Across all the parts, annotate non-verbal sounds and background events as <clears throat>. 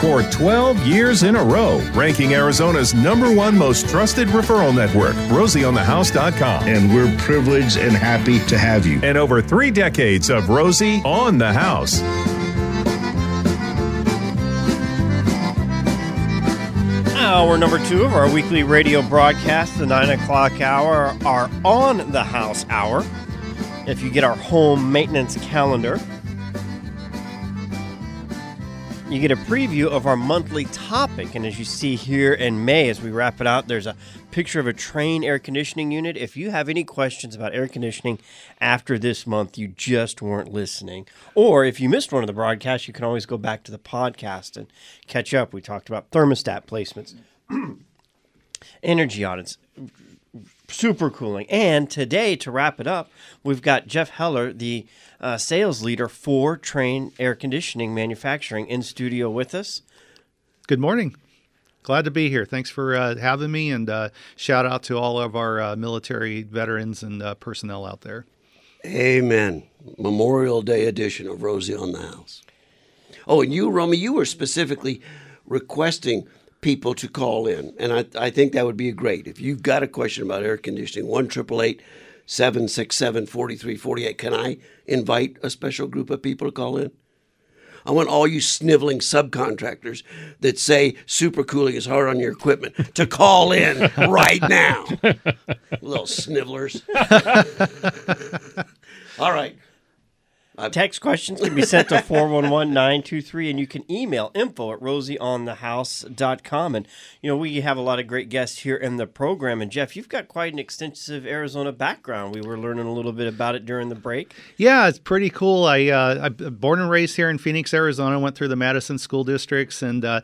for 12 years in a row, ranking Arizona's number one most trusted referral network, rosieonthehouse.com. And we're privileged and happy to have you. And over three decades of Rosie on the House. Hour number two of our weekly radio broadcast, the 9 o'clock hour, our On the House hour. If you get our home maintenance calendar, you get a preview of our monthly topic. And as you see here in May, as we wrap it out, there's a picture of a Trane air conditioning unit. If you have any questions about air conditioning after this month, you just weren't listening. Or if you missed one of the broadcasts, you can always go back to the podcast and catch up. We talked about thermostat placements, <clears throat> energy audits, super cooling. And today, to wrap it up, we've got Jeff Heller, the uh, sales leader for Trane Air Conditioning Manufacturing, in studio with us. Good morning. Glad to be here. Thanks for uh, having me, and uh, shout out to all of our uh, military veterans and uh, personnel out there. Amen. Memorial Day edition of Rosie on the House. Oh, and you, Romy, you were specifically requesting people to call in, and I, I think that would be great. If you've got a question about air conditioning, one triple eight 767 4348. Can I invite a special group of people to call in? I want all you sniveling subcontractors that say supercooling is hard on your equipment to call in <laughs> right now. Little snivellers. <laughs> all right. Text questions can be sent to <laughs> 411-923 and you can email info at rosieonthehouse.com. And, you know, we have a lot of great guests here in the program. And, Jeff, you've got quite an extensive Arizona background. We were learning a little bit about it during the break. Yeah, it's pretty cool. I, uh, I'm born and raised here in Phoenix, Arizona. Went through the Madison school districts. And uh,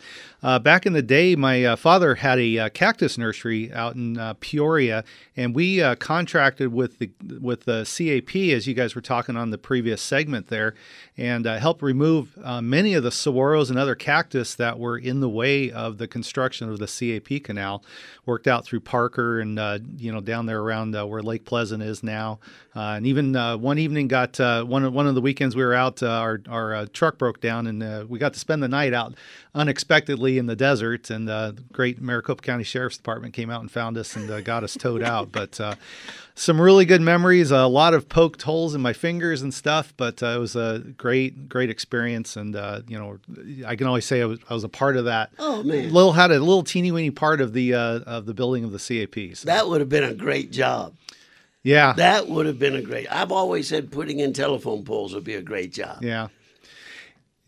uh, back in the day, my uh, father had a uh, cactus nursery out in uh, Peoria. And we contracted with the, with the CAP, as you guys were talking on the previous segment there and uh, help remove uh, many of the saguaros and other cactus that were in the way of the construction of the CAP canal. Worked out through Parker and uh, you know down there around uh, where Lake Pleasant is now, uh, and even uh, one evening got one of, one of the weekends we were out, our our truck broke down and we got to spend the night out unexpectedly in the desert. And the great Maricopa County Sheriff's Department came out and found us and got us towed out, but some really good memories. A lot of poked holes in my fingers and stuff, but uh, it was a great, great experience. And uh, you know, I can always say I was, I was, a part of that. Oh man, little had a little teeny weeny part of the uh, of the building of the CAP. So. That would have been a great job. Yeah, that would have been a great. I've always said putting in telephone poles would be a great job. Yeah.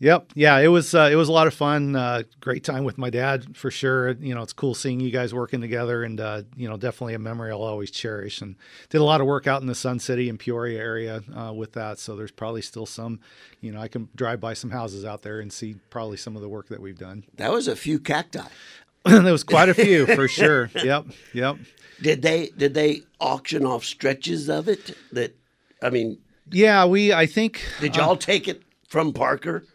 Yep. Yeah, it was uh, it was a lot of fun. Uh, great time with my dad for sure. You know, it's cool seeing you guys working together, and uh, you know, definitely a memory I'll always cherish. And did a lot of work out in the Sun City and Peoria area uh, with that. So there's probably still some. You know, I can drive by some houses out there and see probably some of the work that we've done. That was a few cacti. <laughs> there was quite a few for sure. <laughs> Yep. Yep. Did they did they auction off stretches of it? That I mean. Yeah, we. I think. Did y'all uh, take it from Parker?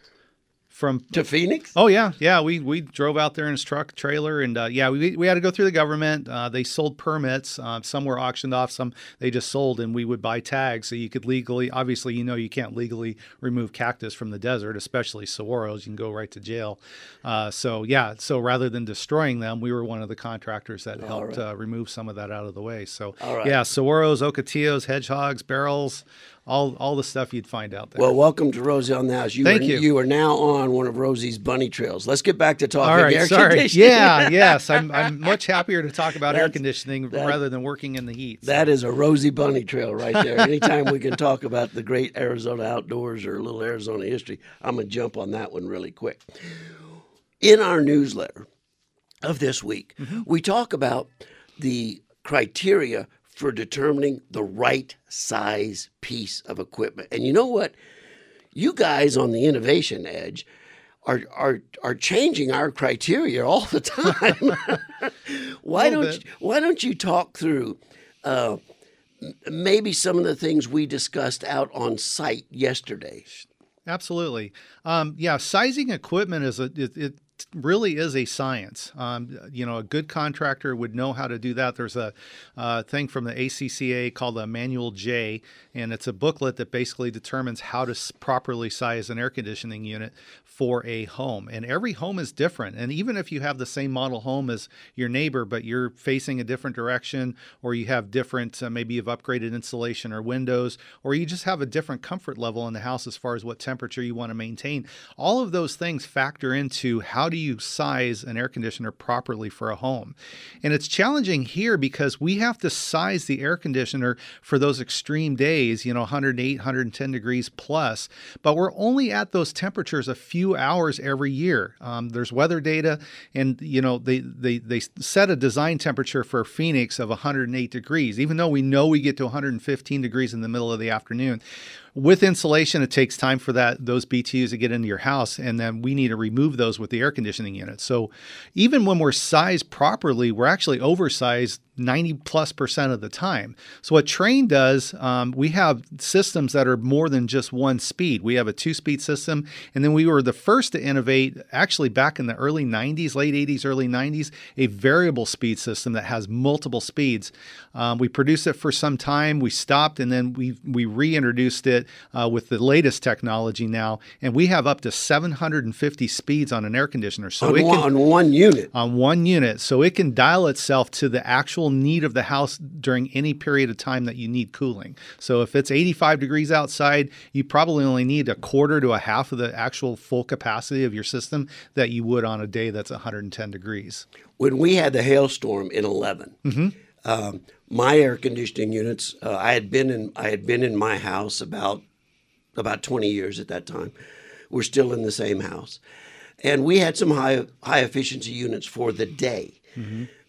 From to Phoenix. Oh yeah, yeah. We we drove out there in his truck trailer, and uh, yeah, we we had to go through the government. Uh, they sold permits. Uh, some were auctioned off. Some they just sold, and we would buy tags so you could legally. Obviously, you know you can't legally remove cactus from the desert, especially saguaros. You can go right to jail. Uh, so yeah, so rather than destroying them, we were one of the contractors that helped right. Uh, remove some of that out of the way. So right. yeah, saguaros, ocotillos, hedgehogs, barrels all all the stuff you'd find out there. Well, welcome to Rosie on the House. You Thank are, you. You are now on one of Rosie's bunny trails. Let's get back to talking all right, air sorry. conditioning. Yeah, <laughs> yes, I'm I'm much happier to talk about air conditioning that, rather than working in the heat. So. That is a Rosie bunny trail right there. <laughs> Anytime we can talk about the great Arizona outdoors or a little Arizona history, I'm gonna jump on that one really quick. In our newsletter of this week, mm-hmm. we talk about the criteria for determining the right size piece of equipment. And you know what? You guys on the innovation edge are are are changing our criteria all the time. <laughs> why don't you, why don't you talk through uh, maybe some of the things we discussed out on site yesterday? Absolutely. Um, yeah, sizing equipment is a it, it, really is a science. Um, you know, a good contractor would know how to do that. There's a uh, thing from the ACCA called the Manual J, and it's a booklet that basically determines how to s- properly size an air conditioning unit for a home. And every home is different. And even if you have the same model home as your neighbor, but you're facing a different direction, or you have different, uh, maybe you've upgraded insulation or windows, or you just have a different comfort level in the house as far as what temperature you want to maintain, all of those things factor into how do you size an air conditioner properly for a home. And it's challenging here because we have to size the air conditioner for those extreme days, you know, 108, 110 degrees plus, but we're only at those temperatures a few hours every year. Um, there's weather data, and you know they, they they set a design temperature for Phoenix of 108 degrees, even though we know we get to 115 degrees in the middle of the afternoon. With insulation, it takes time for that those BTUs to get into your house, and then we need to remove those with the air conditioning unit. So, even when we're sized properly, we're actually oversized 90 plus percent of the time. So, what Trane does, um, we have systems that are more than just one speed. We have a two speed system, and then we were the first to innovate, actually back in the early 90s, late 80s, early 90s, a variable speed system that has multiple speeds. Um, we produced it for some time, we stopped, and then we, we reintroduced it uh, with the latest technology now, and we have up to 750 speeds on an air conditioner. So on, it one, can, on one unit. on one unit. So it can dial itself to the actual need of the house during any period of time that you need cooling. So if it's 85 degrees outside, you probably only need a quarter to a half of the actual full capacity of your system that you would on a day that's 110 degrees. when we had the hailstorm in 11 um, my air conditioning units uh, i had been in i had been in my house about about 20 years at that time. We're still in the same house. And we had some high high efficiency units for the day.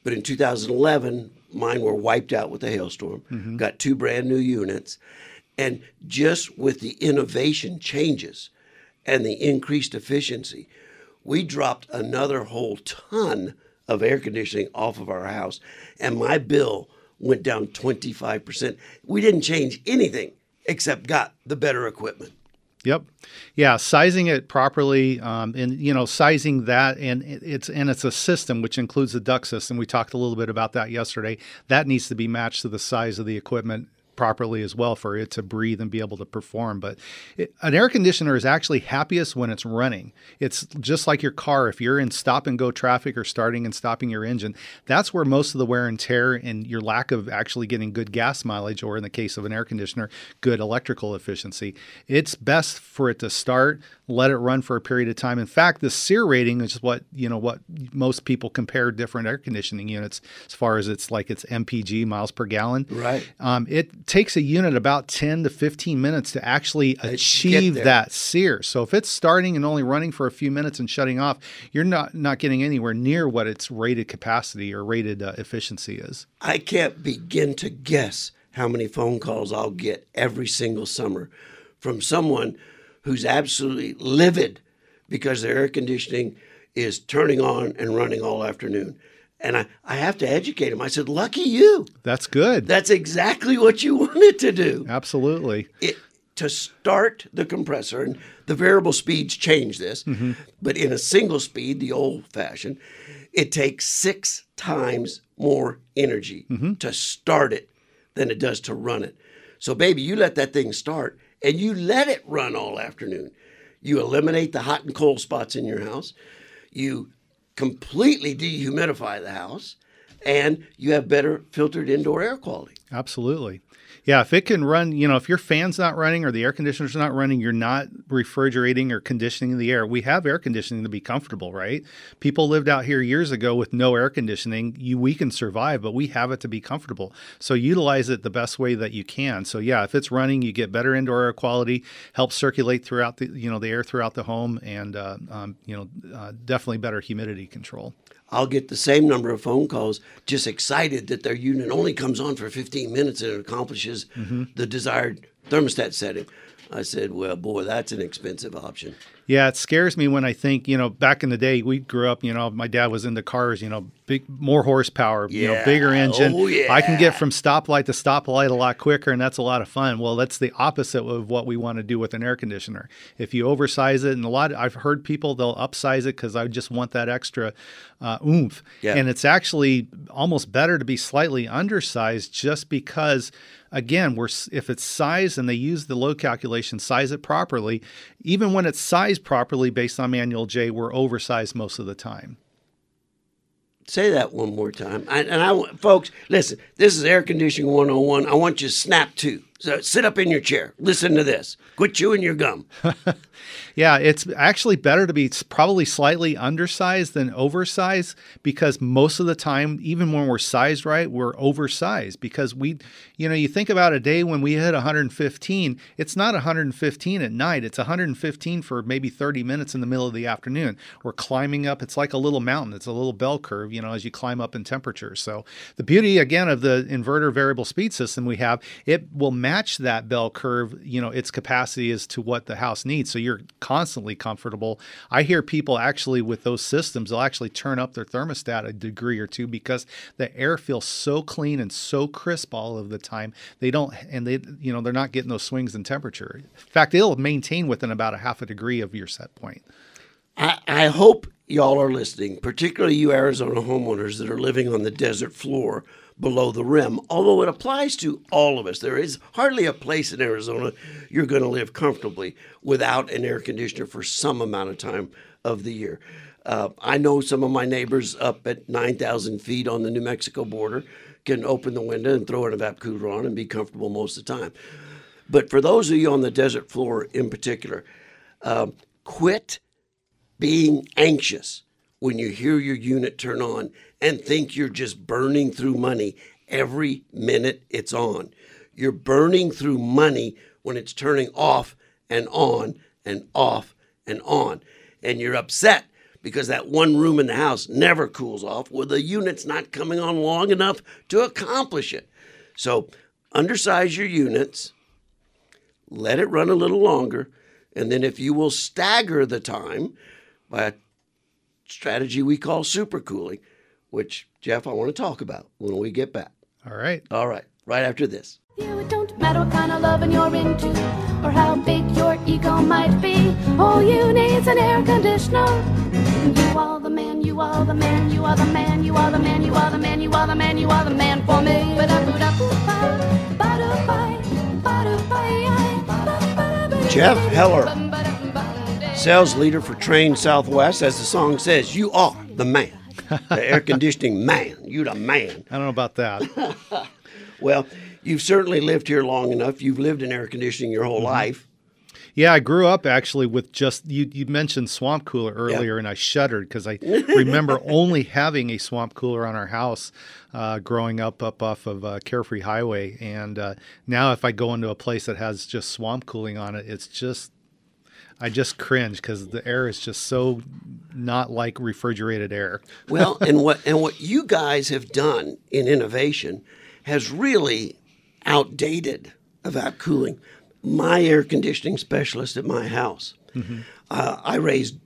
But in 2011 mine were wiped out with a hailstorm. Got two brand new units. And just with the innovation changes and the increased efficiency we dropped another whole ton of air conditioning off of our house, and my bill went down 25%. We didn't change anything except got the better equipment. Yep. Yeah, sizing it properly, um, and you know, sizing that, and it's and it's a system which includes the duct system. We talked a little bit about that yesterday. That needs to be matched to the size of the equipment properly as well for it to breathe and be able to perform. But it, an air conditioner is actually happiest when it's running. It's just like your car. If you're in stop and go traffic or starting and stopping your engine, that's where most of the wear and tear and your lack of actually getting good gas mileage, or in the case of an air conditioner, good electrical efficiency. It's best for it to start, let it run for a period of time. In fact, the SEER rating, is what you know what most people compare different air conditioning units as far as it's like it's MPG miles per gallon. Right. Um, it takes a unit about 10 to 15 minutes to actually achieve that SEER. So if it's starting and only running for a few minutes and shutting off, you're not not getting anywhere near what its rated capacity or rated uh, efficiency is. I can't begin to guess how many phone calls I'll get every single summer from someone who's absolutely livid because their air conditioning is turning on and running all afternoon. And I, I have to educate him. I said, Lucky you. That's good. That's exactly what you <laughs> wanted to do. Absolutely. it to start the compressor and the variable speeds change this mm-hmm. but in a single speed the old fashioned it takes six times more energy mm-hmm. to start it than it does to run it so baby you let that thing start and you let it run all afternoon you eliminate the hot and cold spots in your house you completely dehumidify the house and you have better filtered indoor air quality Absolutely. Yeah, if it can run, you know, if your fan's not running or the air conditioner's not running, you're not refrigerating or conditioning the air. We have air conditioning to be comfortable, right? People lived out here years ago with no air conditioning. You we can survive, but we have it to be comfortable. So utilize it the best way that you can. So yeah, if it's running, you get better indoor air quality, helps circulate throughout the you know the air throughout the home, and uh, um, you know uh, definitely better humidity control. I'll get the same number of phone calls, just excited that their unit only comes on for 15 minutes and it accomplishes mm-hmm. the desired thermostat setting. I said, well, boy, that's an expensive option. Yeah, it scares me when I think, you know, back in the day, we grew up, you know, my dad was into cars, you know, big, more horsepower, you know, Yeah. bigger engine. Oh, yeah. I can get from stoplight to stoplight a lot quicker, and that's a lot of fun. Well, that's the opposite of what we want to do with an air conditioner. If you oversize it, and a lot, I've heard people they'll upsize it because I just want that extra uh, oomph. Yeah. And it's actually almost better to be slightly undersized just because again we're if it's sized and they use the load calculation size it properly even when it's sized properly based on manual j we're oversized most of the time Say that one more time. I, and I, folks, listen. This is air conditioning 101. I want you to snap to. So sit up in your chair. Listen to this. Quit chewing your gum. <laughs> Yeah, it's actually better to be probably slightly undersized than oversized because most of the time, even when we're sized right, we're oversized because we, you know, you think about a day when we hit 115, it's not 115 at night, it's 115 for maybe 30 minutes in the middle of the afternoon. We're climbing up, it's like a little mountain, it's a little bell curve, you know, as you climb up in temperature. So the beauty again of the inverter variable speed system we have, it will match that bell curve, you know, its capacity as to what the house needs. So you're constantly comfortable. I hear people actually with those systems, they'll actually turn up their thermostat a degree or two because the air feels so clean and so crisp all of the time. They don't, and they, you know, they're not getting those swings in temperature. In fact, it'll maintain within about a half a degree of your set point. I, I hope y'all are listening, particularly you Arizona homeowners that are living on the desert floor below the rim, although it applies to all of us. There is hardly a place in Arizona you're going to live comfortably without an air conditioner for some amount of time of the year. Uh, I know some of my neighbors up at 9,000 feet on the New Mexico border can open the window and throw an evap cooler on and be comfortable most of the time. But for those of you on the desert floor in particular, um, quit being anxious when you hear your unit turn on and think you're just burning through money every minute it's on. You're burning through money when it's turning off and on and off and on. And you're upset because that one room in the house never cools off where the unit's not coming on long enough to accomplish it. So undersize your units, let it run a little longer, and then if you will stagger the time by strategy we call supercooling, which Jeff I want to talk about when we get back. All right. All right, right after this. You, it don't matter what kind of loving you're into or how big your ego might be. All you need's an air conditioner. You are the man, you are the man, you are the man, you are the man, you are the man, you are the man, you are the man for me. Jeff Heller, sales leader for Trane Southwest, as the song says, you are the man, the air conditioning man. You the man. I don't know about that. <laughs> Well, you've certainly lived here long enough. You've lived in air conditioning your whole life. Yeah, I grew up actually with just you. You mentioned swamp cooler earlier, and I shuddered because I remember <laughs> only having a swamp cooler on our house uh, growing up up off of uh, Carefree Highway. And uh, now, if I go into a place that has just swamp cooling on it, it's just I just cringe because the air is just so not like refrigerated air. <laughs> Well, and what and what you guys have done in innovation has really outdated evap cooling. My air conditioning specialist at my house, uh, I raised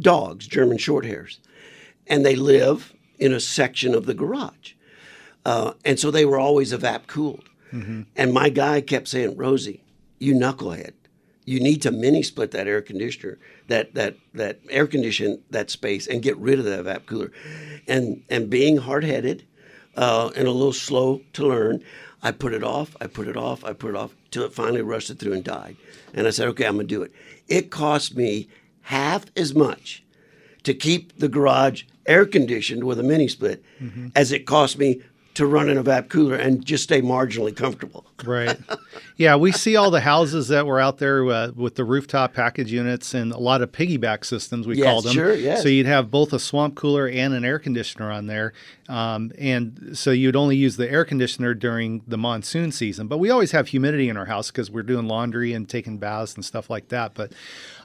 dogs, German Shorthairs, and they live in a section of the garage, uh, and so they were always evap cooled. And my guy kept saying, "Rosie, you knucklehead." You need to mini split that air conditioner, that that that air condition that space, and get rid of that evap cooler. And and being hard headed uh, and a little slow to learn, I put it off, I put it off, I put it off till it finally rusted through and died. And I said, okay, I'm gonna do it. It cost me half as much to keep the garage air conditioned with a mini split as it cost me to run an evap cooler and just stay marginally comfortable. Right. Yeah, we see all the houses that were out there uh, with the rooftop package units and a lot of piggyback systems, we Yes, call them. sure, yes. So you'd have both a swamp cooler and an air conditioner on there. Um, and so you'd only use the air conditioner during the monsoon season. But we always have humidity in our house because we're doing laundry and taking baths and stuff like that. But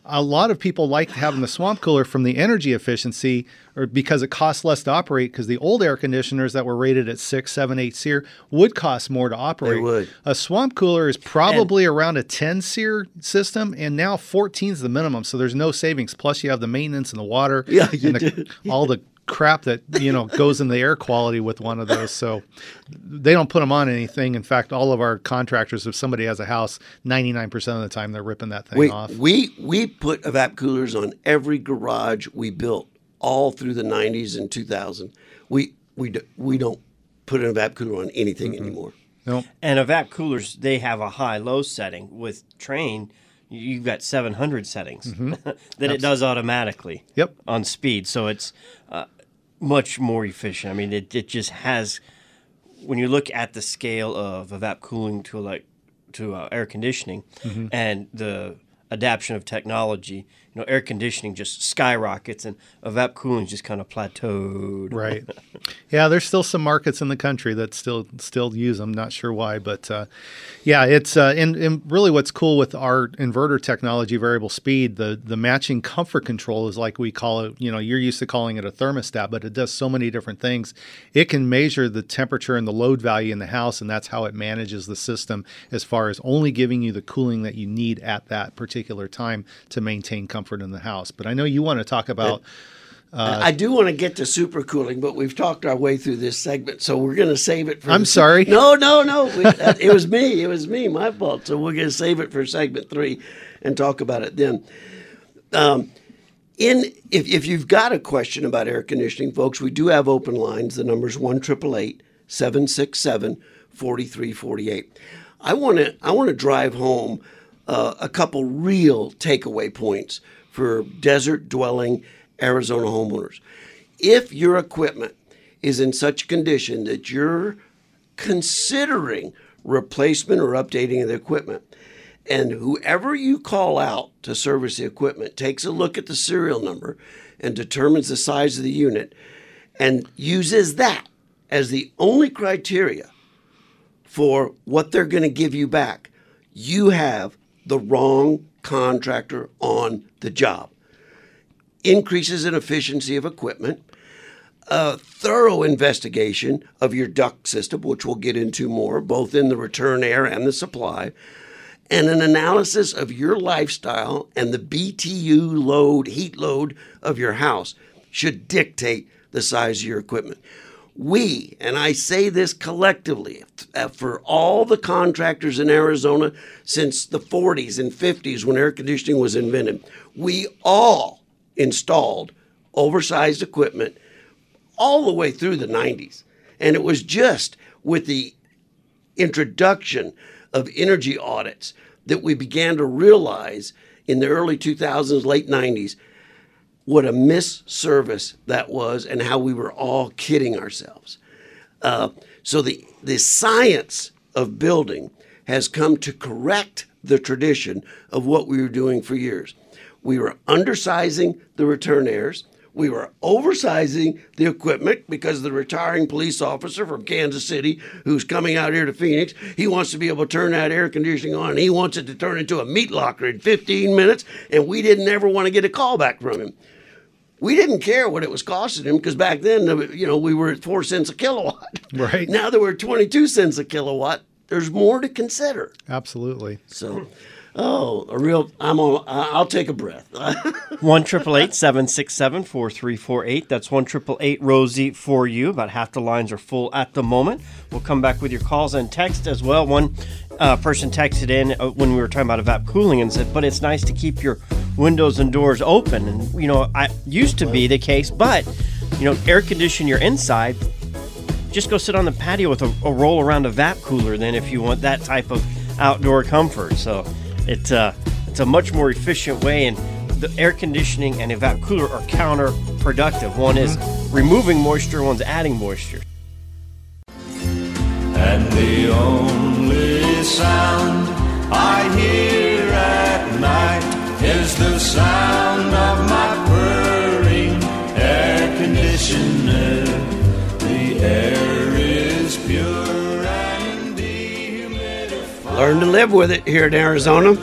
a lot of people like having the swamp cooler from the energy efficiency or because it costs less to operate because the old air conditioners that were rated at six, seven, eight SEER would cost more to operate. would. A swamp cooler is probably around a 10 SEER system, and now 14 is the minimum. So there's no savings. Plus, you have the maintenance and the water Yeah, and the, all the crap that you know goes in the air quality with one of those. So they don't put them on anything. In fact, all of our contractors, if somebody has a house, 99% of the time they're ripping that thing We, off. we we put evap coolers on every garage we built all through the 90s and 2000. We we do, we don't put an evap cooler on anything anymore. No, And evap coolers, they have a high low setting. With Trane, you've got 700 settings <laughs> that it does automatically Yep. on speed. So it's uh, much more efficient. I mean, it, it just has, when you look at the scale of evap cooling to like to uh, air conditioning and the adaptation of technology, you know, air conditioning just skyrockets and evap cooling just kind of plateaued. right. <laughs> Yeah, there's still some markets in the country that still still use them. Not sure why, but uh, yeah, it's uh, and, and really what's cool with our inverter technology, variable speed, the the matching comfort control is like we call it. You know, you're used to calling it a thermostat, but it does so many different things. It can measure the temperature and the load value in the house, and that's how it manages the system as far as only giving you the cooling that you need at that particular time to maintain comfort in the house. But I know you want to talk about. I do want to get to supercooling, but we've talked our way through this segment, so we're going to save it for. I'm sorry. No, no, no. We, uh, <laughs> it was me. It was me. My fault. So we're going to save it for segment three and talk about it then. Um, in if, if you've got a question about air conditioning, folks, we do have open lines. The number's one triple eight seven six seven forty three forty eight. I want to I want to drive home uh, a couple real takeaway points for desert dwelling Arizona homeowners. If your equipment is in such condition that you're considering replacement or updating of the equipment, and whoever you call out to service the equipment takes a look at the serial number and determines the size of the unit and uses that as the only criteria for what they're going to give you back, you have the wrong contractor on the job. Increases in efficiency of equipment, a thorough investigation of your duct system, which we'll get into more, both in the return air and the supply, and an analysis of your lifestyle and the BTU load, heat load of your house should dictate the size of your equipment. We, and I say this collectively, uh, for all the contractors in Arizona since the 40s and 50s when air conditioning was invented, we all installed oversized equipment all the way through the 90s. And it was just with the introduction of energy audits that we began to realize in the early 2000s, late 90s, what a misservice that was and how we were all kidding ourselves. Uh, so the, the science of building has come to correct the tradition of what we were doing for years. We were undersizing the return airs. We were oversizing the equipment because the retiring police officer from Kansas City who's coming out here to Phoenix, he wants to be able to turn that air conditioning on. He wants it to turn into a meat locker in 15 minutes, and we didn't ever want to get a call back from him. We didn't care what it was costing him because back then, you know, we were at four cents a kilowatt. <laughs> Right. Now that we're 22 cents a kilowatt, there's more to consider. absolutely. So, oh, a real, I'm on, I'll take a breath. <laughs> One triple eight seven six seven four three four eight. That's one triple eight Rosie for you. About half the lines are full at the moment. We'll come back with your calls and text as well. One uh, person texted in uh, when we were talking about evap cooling and said, "But it's nice to keep your windows and doors open." And you know, I used to be the case, but you know, air condition your inside. Just go sit on the patio with a, a roll around a vap cooler. Then, if you want that type of outdoor comfort, so it uh, it's a much more efficient way and the air conditioning and evap cooler are counterproductive. One is removing moisture, one's adding moisture. And the only sound I hear at night is the sound of my purring air conditioner. Learn to live with it here in Arizona.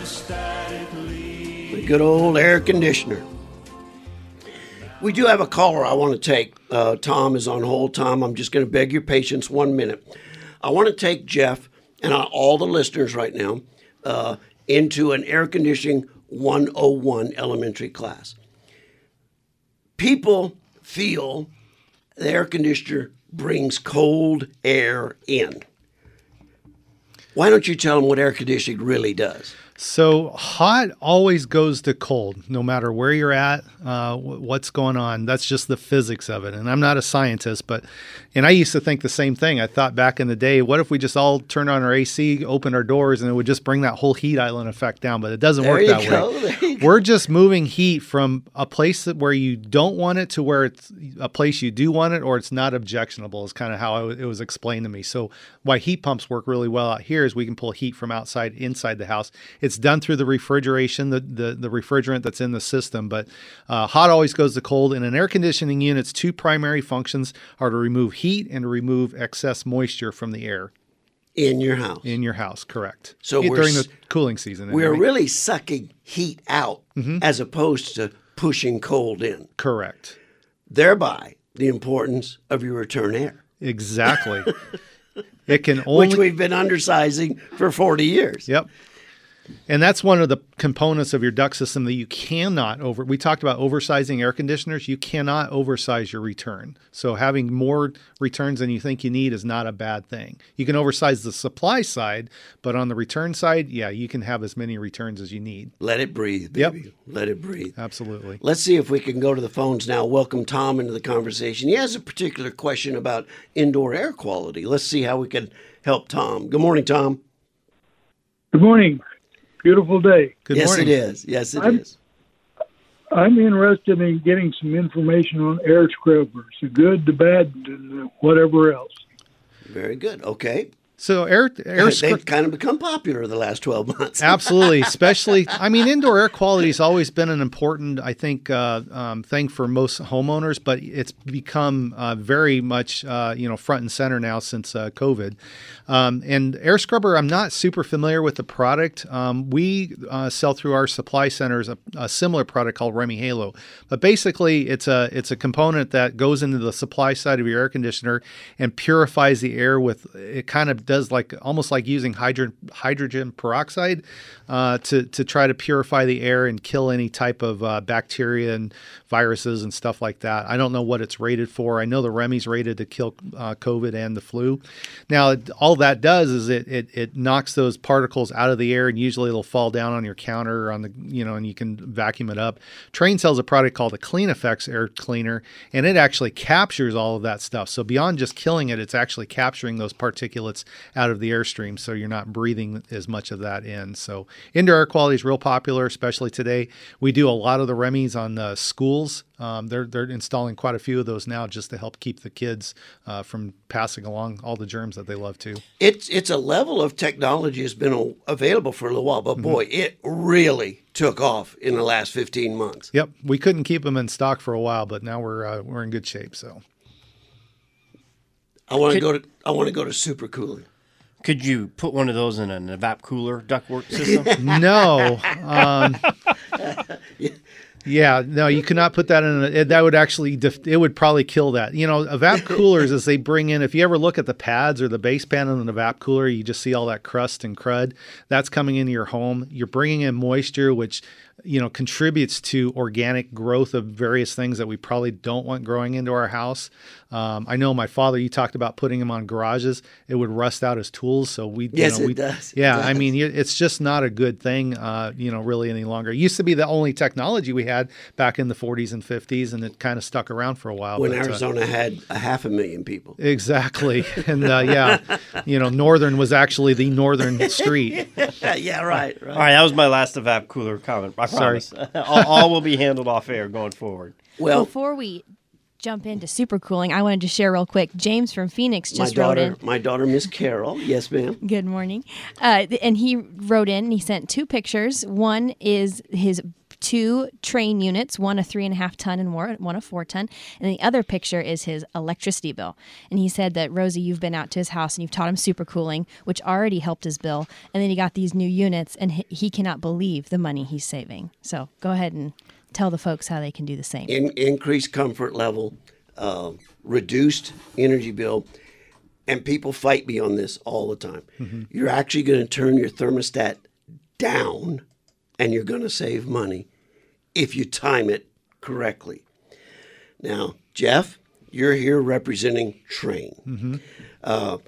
We good old air conditioner. We do have a caller I want to take. Uh, Tom is on hold. Tom, I'm just going to beg your patience one minute. I want to take Jeff and all the listeners right now uh, into an air conditioning 101 elementary class. People feel the air conditioner brings cold air in. Why don't you tell them what air conditioning really does? So hot always goes to cold, no matter where you're at, uh, what's going on. That's just the physics of it. And I'm not a scientist, but and I used to think the same thing. I thought back in the day, what if we just all turned on our AC, open our doors, and it would just bring that whole heat island effect down? But it doesn't There work that go. way. <laughs> There you go. We're just moving heat from a place that where you don't want it to where it's a place you do want it, or it's not objectionable. Is kind of how it was explained to me. So why heat pumps work really well out here is we can pull heat from outside inside the house. It's done through the refrigeration, the the, the refrigerant that's in the system. But uh, hot always goes to cold. In an air conditioning unit's two primary functions are to remove heat and to remove excess moisture from the air In your house. in your house. Correct. So Yeah, during the cooling season. We're anyway. really sucking heat out as opposed to pushing cold in, correct. thereby the importance of your return air, Exactly. <laughs> it can only which we've been undersizing for 40 years. Yep. And that's one of the components of your duct system that you cannot over. We talked about oversizing air conditioners. You cannot oversize your return. So having more returns than you think you need is not a bad thing. You can oversize the supply side, but on the return side, yeah, you can have as many returns as you need. Let it breathe, Yep. Let it breathe. Absolutely. Let's see if we can go to the phones now. Welcome Tom into the conversation. He has a particular question about indoor air quality. Let's see how we can help Tom. Good morning, Tom. Good morning. Beautiful day. Good yes, morning. it is. Yes, it I'm- is. I'm interested in getting some information on air scrubbers, the good, the bad, and whatever else. Very good. Okay. So air air <laughs> They've kind of become popular the last 12 months. Absolutely, <laughs> especially. I mean, indoor air quality has always been an important, I think, uh, um, thing for most homeowners, but it's become uh, very much, uh, you know, front and center now since uh, COVID. Um, and air scrubber, I'm not super familiar with the product. Um, we uh, sell through our supply centers a, a similar product called REME HALO, but basically, it's a it's a component that goes into the supply side of your air conditioner and purifies the air with. It kind of does like almost like using hydrogen hydrogen peroxide uh, to to try to purify the air and kill any type of uh, bacteria and viruses and stuff like that. I don't know what it's rated for. I know the REME's rated to kill uh, COVID and the flu. Now, it, all that does is it, it it knocks those particles out of the air, and usually it'll fall down on your counter or on the you know, and you can vacuum it up. Trane sells a product called the Clean Effects Air Cleaner, and it actually captures all of that stuff. So beyond just killing it, it's actually capturing those particulates out of the airstream, so you're not breathing as much of that in. So indoor air quality is real popular, especially today. We do a lot of the REME's on the schools. Um, they're they're installing quite a few of those now just to help keep the kids uh, from passing along all the germs that they love to. It's it's a level of technology has been available for a little while, but boy, it really took off in the last 15 months. Yep, we couldn't keep them in stock for a while, but now we're uh, we're in good shape. So I want to go to I want to go to super cooling. Could you put one of those in an evap cooler ductwork <laughs> system? no. Um, <laughs> yeah, no, you cannot put that in. A, that would actually, def, it would probably kill that. You know, evap <laughs> coolers, as they bring in, if you ever look at the pads or the base pan in an evap cooler, you just see all that crust and crud. That's coming into your home. You're bringing in moisture, which you know contributes to organic growth of various things that we probably don't want growing into our house. Um, I know my father. You talked about putting him on garages; it would rust out his tools. So we, Yes, you know, it we, does. It Yeah, I mean, it's just not a good thing, uh, you know, really any longer. It used to be the only technology we had back in the 40s and 50s, and it kind of stuck around for a while. When but, uh, Arizona had a half a million people. exactly, <laughs> and uh, yeah, you know, Northern was actually the Northern <laughs> Street. yeah, right, right. All right, that was my last evap cooler comment. I Sorry. <laughs> all, all will be handled off air going forward. Well, Before we jump into super cooling, I wanted to share real quick. James from Phoenix my just wrote daughter, in. my daughter, Miss Carol. Yes, ma'am. Good morning. Uh, and he wrote in and he sent two pictures. One is his have two Trane units, one a three and a half ton and one a four ton. And the other picture is his electricity bill. And he said that Rosie, you've been out to his house and you've taught him super cooling, which already helped his bill. And then he got these new units, and he, he cannot believe the money he's saving. So go ahead and tell the folks how they can do the same. In, increased comfort level, uh, reduced energy bill, and people fight me on this all the time. You're actually going to turn your thermostat down, and you're going to save money if you time it correctly. Now, Jeff, you're here representing Trane. Uh,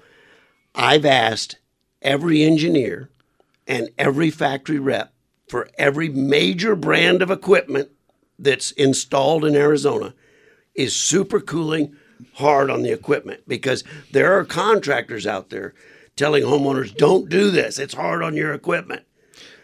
I've asked every engineer and every factory rep for every major brand of equipment that's installed in Arizona is supercooling hard on the equipment because there are contractors out there telling homeowners don't do this it's hard on your equipment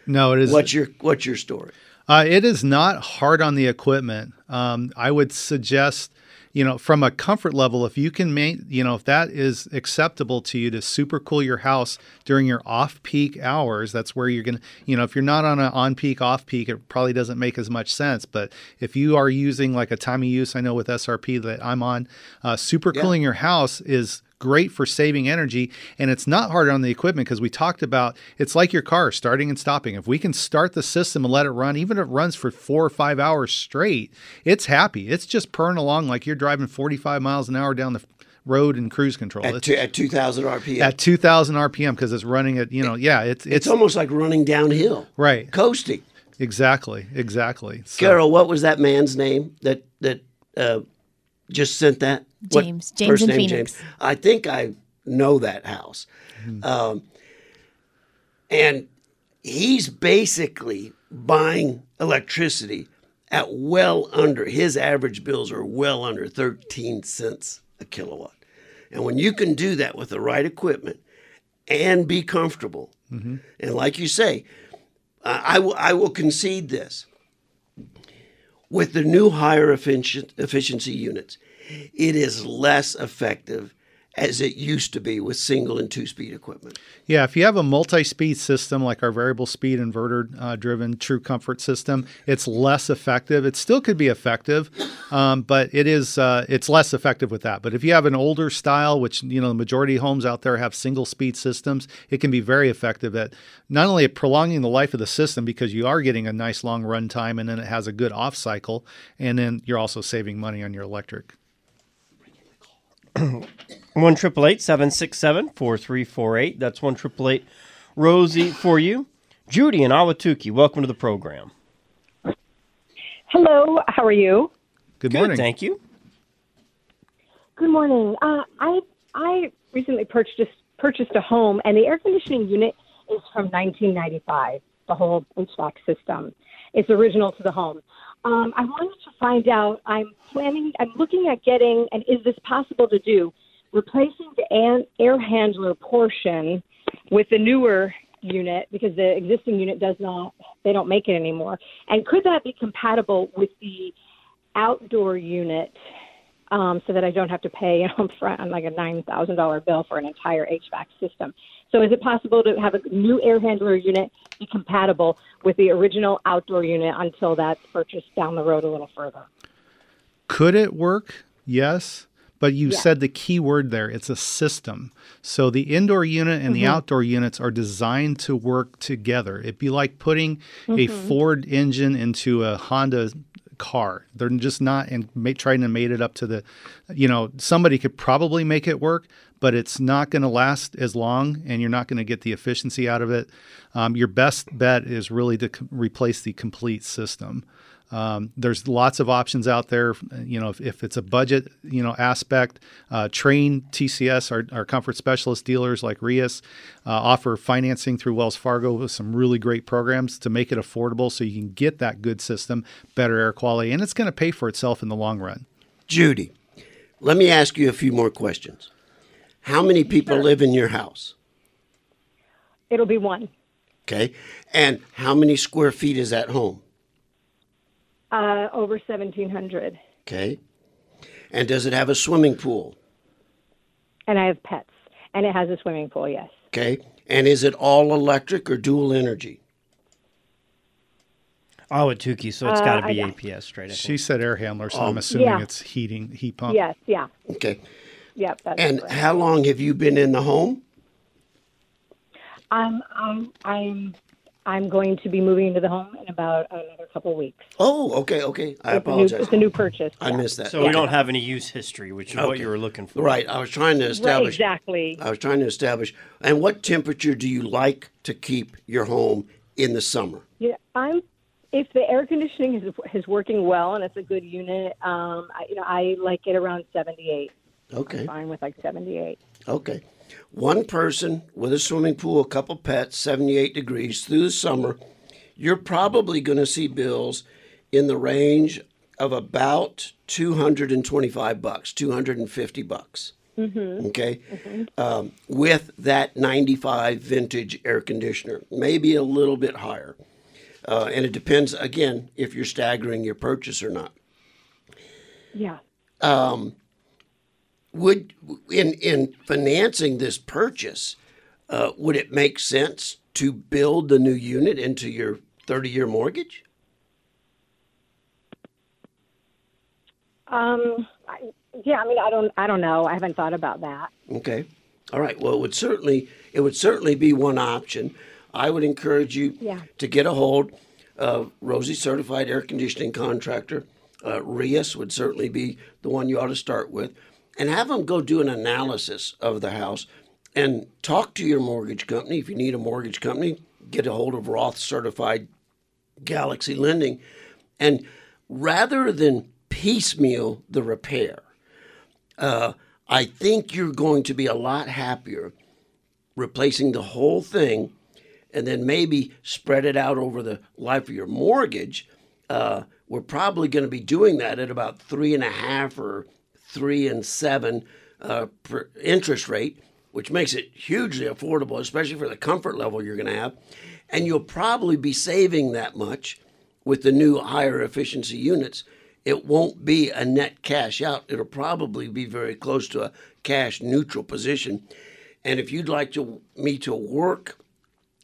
No, it is. what's your what's your story Uh, it is not hard on the equipment. Um, I would suggest, you know, from a comfort level, if you can make, you know, if that is acceptable to you to super cool your house during your off peak hours, that's where you're going to, you know, if you're not on an on peak, off peak, it probably doesn't make as much sense. But if you are using like a time of use, I know with SRP that I'm on, uh, super cooling your house is great for saving energy and it's not hard on the equipment because we talked about it's like your car starting and stopping. If we can start the system and let it run even if it runs for four or five hours straight it's happy. It's just purring along like you're driving 45 miles an hour down the road in cruise control. At, two, at 2000 rpm at 2000 rpm because it's running at you know yeah it's it's it's, almost like running downhill. Right. Coasting. Exactly exactly. So, carol what was that man's name that that uh, just sent that What James. James first in Phoenix. James? i think i know that house um, and he's basically buying electricity at well under his average bills are well under 13 cents a kilowatt and when you can do that with the right equipment and be comfortable and like you say I, I will, I will concede this with the new higher efficient, efficiency units it is less effective as it used to be with single and two speed equipment Yeah, if you have a multi-speed system like our variable speed inverter uh, driven True Comfort system, it's less effective. It still could be effective, um, but it is uh, it's less effective with that. But if you have an older style, which you know the majority of homes out there have single speed systems, it can be very effective at not only prolonging the life of the system because you are getting a nice long run time and then it has a good off cycle, and then you're also saving money on your electric. One triple eight seven six seven four three four eight. That's one triple eight. Rosie for you. Judy and Ahwatukee, welcome to the program. Hello, how are you? Good Good, morning. thank you. Good morning. Uh, I I recently purchased purchased a home, and the air conditioning unit is from 1995. The whole HVAC system, it's original to the home. Um, I wanted to find out. I'm planning. I'm looking at getting, and is this possible to do? Replacing the air handler portion with the newer unit because the existing unit does not. They don't make it anymore. And could that be compatible with the outdoor unit um, so that I don't have to pay <laughs> up front on like a nine thousand dollar bill for an entire HVAC system. So is it possible to have a new air handler unit be compatible with the original outdoor unit until that's purchased down the road a little further? Could it work? Yes. But you Yeah. said the key word there. It's a system. So the indoor unit and the outdoor units are designed to work together. It'd be like putting a Ford engine into a Honda car. They're just not and trying to mate it up to the, you know, somebody could probably make it work, but it's not going to last as long and you're not going to get the efficiency out of it. Um, your best bet is really to replace the complete system. Um, there's lots of options out there. You know, if, if it's a budget, you know, aspect, uh, Trane TCS, our, our comfort specialist dealers like Rias, uh, offer financing through Wells Fargo with some really great programs to make it affordable so you can get that good system, better air quality, and it's going to pay for itself in the long run. judy let me ask you a few more questions how many people live in your house It'll be one. okay and how many square feet is that home Uh, over seventeen hundred, okay and does it have a swimming pool and I have pets, and it has a swimming pool. Yes, okay and is it all electric or dual energy Oh, Ahwatukee, so it's got to Uh, be yeah. APS straight. I. She said air handler, so I'm Um, assuming Yeah. it's heating, heat pump. Yes, yeah, Okay. Yep. That's And correct. how long have you been in the home? I'm I'm I'm I'm going to be moving into the home in about another couple of weeks. Oh, okay, okay. I It's a new, apologize. it's a new purchase. I yeah. missed that. So we don't have any use history, which is what you were looking for. Right. I was trying to Right, establish. exactly. I was trying to establish. And what temperature do you like to keep your home in the summer? Yeah, I'm. If the air conditioning is is working well and it's a good unit, um, I, you know, I like it around 78. Okay. Fine with like 78. Okay. One person with a swimming pool, a couple pets, 78 degrees through the summer, you're probably going to see bills in the range of about 225 bucks, 250 bucks. Okay. Um, with that 95 vintage air conditioner, maybe a little bit higher. Uh, and it depends, again, if you're staggering your purchase or not. Yeah. Would in in financing this purchase, uh, would it make sense to build the new unit into your thirty year mortgage? Um. I, yeah. I mean, I don't. I don't know. I haven't thought about that. Okay, all right. Well, it would certainly it would certainly be one option. I would encourage you Yeah. to get a hold of Rosie Certified Air Conditioning Contractor. Uh, Rias would certainly be the one you ought to start with, and have them go do an analysis of the house and talk to your mortgage company. If you need a mortgage company, get a hold of Rosie Certified Galaxy Lending, and rather than piecemeal the repair, uh, I think you're going to be a lot happier replacing the whole thing and then maybe spread it out over the life of your mortgage. Uh, we're probably going to be doing that at about three and a half or three and seven uh, interest rate, which makes it hugely affordable, especially for the comfort level you're going to have. And you'll probably be saving that much with the new higher efficiency units. It won't be a net cash out. It'll probably be very close to a cash neutral position. And if you'd like to, me to work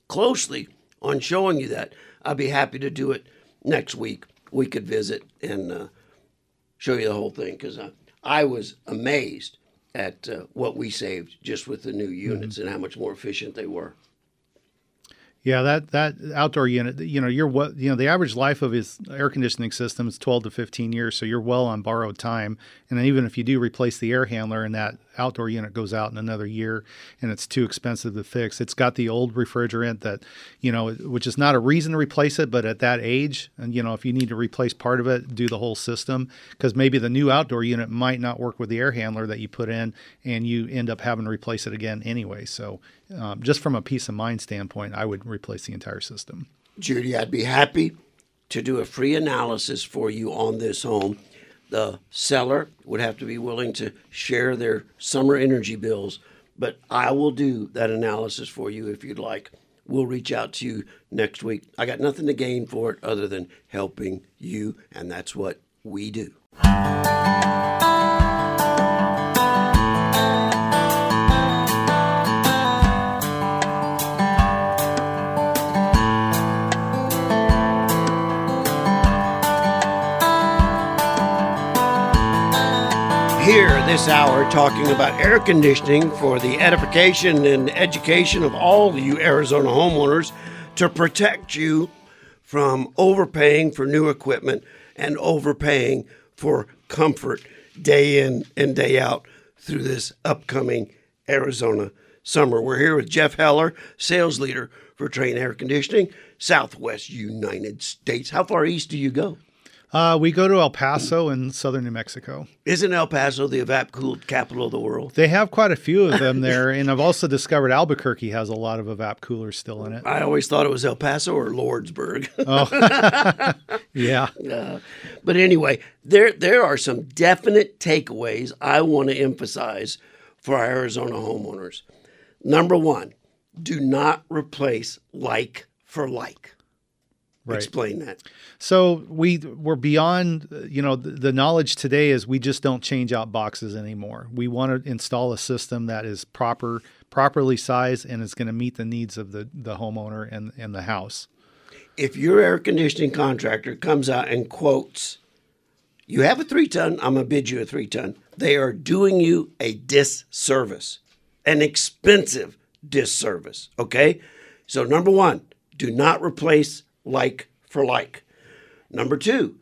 closely on showing you that, I'd be happy to do it next week. We could visit and uh, show you the whole thing because uh, I was amazed at uh, what we saved just with the new units and how much more efficient they were. Yeah, that that outdoor unit, you know, you're what you know, the average life of his air conditioning system is 12 to 15 years, so you're well on borrowed time. And even if you do replace the air handler and that outdoor unit goes out in another year and it's too expensive to fix, it's got the old refrigerant that, you know, which is not a reason to replace it, but at that age, and you know, if you need to replace part of it, do the whole system because maybe the new outdoor unit might not work with the air handler that you put in and you end up having to replace it again anyway. So, um, just from a peace of mind standpoint, I would replace the entire system. Judy, I'd be happy to do a free analysis for you on this home. The seller would have to be willing to share their summer energy bills, but I will do that analysis for you if you'd like. We'll reach out to you next week. I got nothing to gain for it other than helping you, and that's what we do. This hour talking about air conditioning for the edification and education of all you Arizona homeowners to protect you from overpaying for new equipment and overpaying for comfort day in and day out through this upcoming Arizona summer. We're here with Jeff Heller, sales leader for Trane Air Conditioning, Southwest United States. How far east do you go? Uh, we go to El Paso in southern New Mexico. Isn't El Paso the evap cooled capital of the world? They have quite a few of them there, and I've also discovered Albuquerque has a lot of evap coolers still in it. I always thought it was El Paso or Lordsburg. Oh, <laughs> yeah. Uh, but anyway, there there are some definite takeaways I want to emphasize for our Arizona homeowners. Number one, do not replace like for like. Right. Explain that. So we we're beyond, you know, the, the knowledge today is we just don't change out boxes anymore. We want to install a system that is proper, properly sized, and is going to meet the needs of the the homeowner and and the house. if your air conditioning contractor comes out and quotes, you have a three ton, I'm going to bid you a three ton, they are doing you a disservice, an expensive disservice. Okay? So, number one, do not replace like for like. Number two,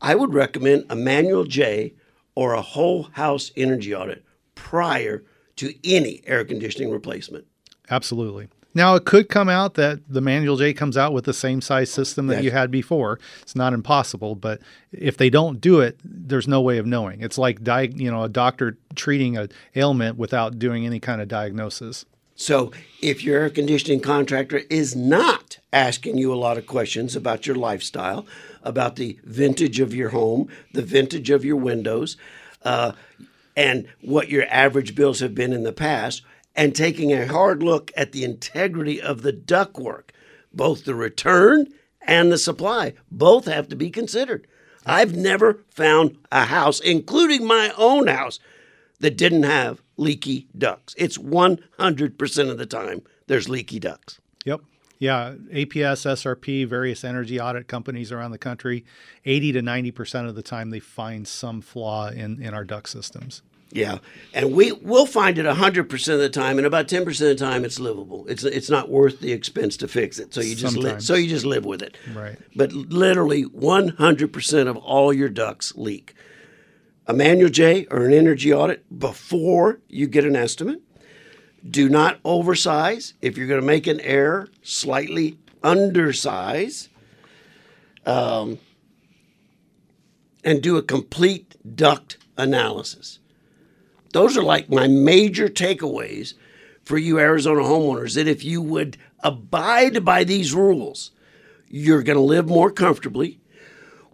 I would recommend a manual J or a whole house energy audit prior to any air conditioning replacement. Absolutely. Now it could come out that the manual J comes out with the same size system that you had before. It's not impossible, but if they don't do it, there's no way of knowing. It's like di- you know a doctor treating a ailment without doing any kind of diagnosis. So, if your air conditioning contractor is not asking you a lot of questions about your lifestyle, about the vintage of your home, the vintage of your windows, uh, and what your average bills have been in the past, and taking a hard look at the integrity of the ductwork, both the return and the supply, both have to be considered. I've never found a house, including my own house, that didn't have leaky ducts. It's 100% of the time there's leaky ducts. Yep. Yeah, APS, SRP, various energy audit companies around the country, 80 to 90% of the time they find some flaw in, in our duct systems. Yeah, and we will find it 100% of the time and about 10% of the time it's livable. It's it's not worth the expense to fix it. So you just li- so you just live with it. Right. But literally 100% of all your ducts leak. A manual J or an energy audit before you get an estimate. Do not oversize. If you're going to make an error, slightly undersize. Um, and do a complete duct analysis. Those are like my major takeaways for you Arizona homeowners that if you would abide by these rules, you're going to live more comfortably.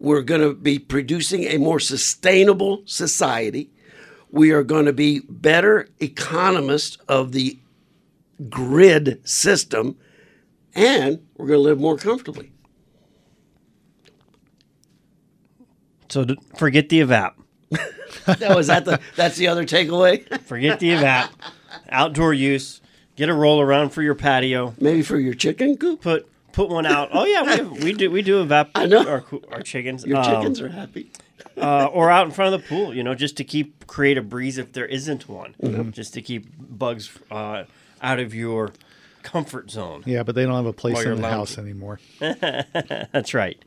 We're going to be producing a more sustainable society. We are going to be better economists of the grid system, and we're going to live more comfortably. So forget the evap. <laughs> That was that the that's the other takeaway. <laughs> Forget the evap. Outdoor use. Get a roll around for your patio. Maybe for your chicken coop. Put put one out. Oh yeah, we, have, <laughs> we do we do evap. I know. our, our chickens. Your Um, chickens are happy. <laughs> uh, or out in front of the pool, you know, just to keep create a breeze if there isn't one, Mm-hmm. just to keep bugs uh, out of your comfort zone. Yeah, but they don't have a place in the lounging. house anymore. <laughs> That's right.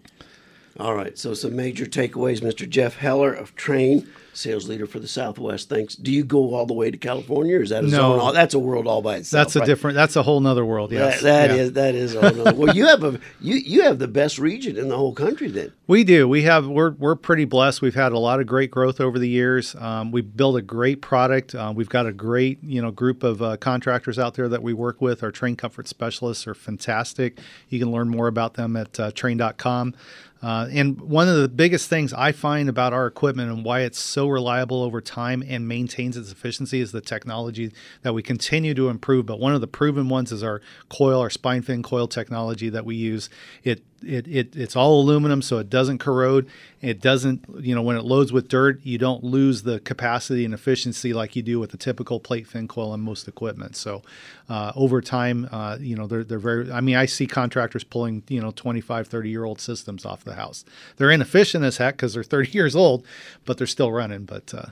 All right. So some major takeaways. Mr. Jeff Heller of Trane, sales leader for the Southwest. Thanks. Do you go all the way to California, or is that a No. zone? All, that's a world all by itself. That's a right? different. That's a whole nother world. Yes, That, that Yeah. is- that is. a whole well, you have a you you have the best region in the whole country. Then We do. We have. We're we're pretty blessed. We've had a lot of great growth over the years. Um, we built a great product. Uh, we've got a great you know group of uh, contractors out there that we work with. Our Trane comfort specialists are fantastic. You can learn more about them at uh, trane.com. Uh, and one of the biggest things I find about our equipment and why it's so reliable over time and maintains its efficiency is the technology that we continue to improve. But one of the proven ones is our coil, our spine fin coil technology that we use. It it, it it's all aluminum, so it doesn't corrode. It doesn't, you know, when it loads with dirt, you don't lose the capacity and efficiency like you do with the typical plate fin coil in most equipment. So uh, over time, uh, you know, they're, they're very, I mean, I see contractors pulling, you know, 25, 30 year old systems off the house. They're inefficient as heck because they're 30 <laughs> years old, but they're still running. But uh,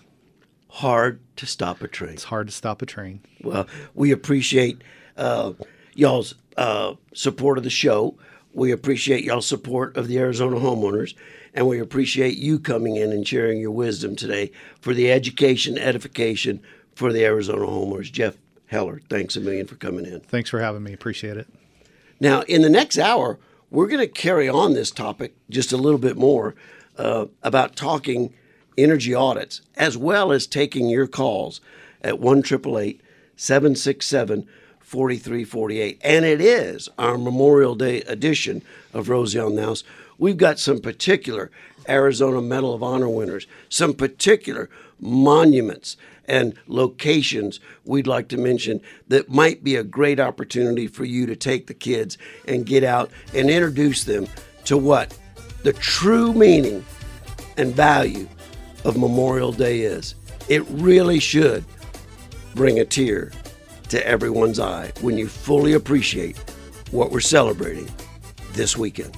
hard to stop a Trane. it's hard to stop a Trane. Well, we appreciate uh, y'all's uh, support of the show. We appreciate y'all's support of the Arizona homeowners, and we appreciate you coming in and sharing your wisdom today for the education, edification for the Arizona homeowners. Jeff Heller, thanks a million for coming in. Thanks for having me. Appreciate it. Now, in the next hour, we're going to carry on this topic just a little bit more uh, about talking energy audits, as well as taking your calls at 1 767 4348. And it is our Memorial Day edition of the House. We've got some particular Arizona Medal of Honor winners, some particular monuments and locations we'd like to mention that might be a great opportunity for you to take the kids and get out and introduce them to what the true meaning and value of Memorial Day is. It really should bring a tear to everyone's eye when you fully appreciate what we're celebrating this weekend.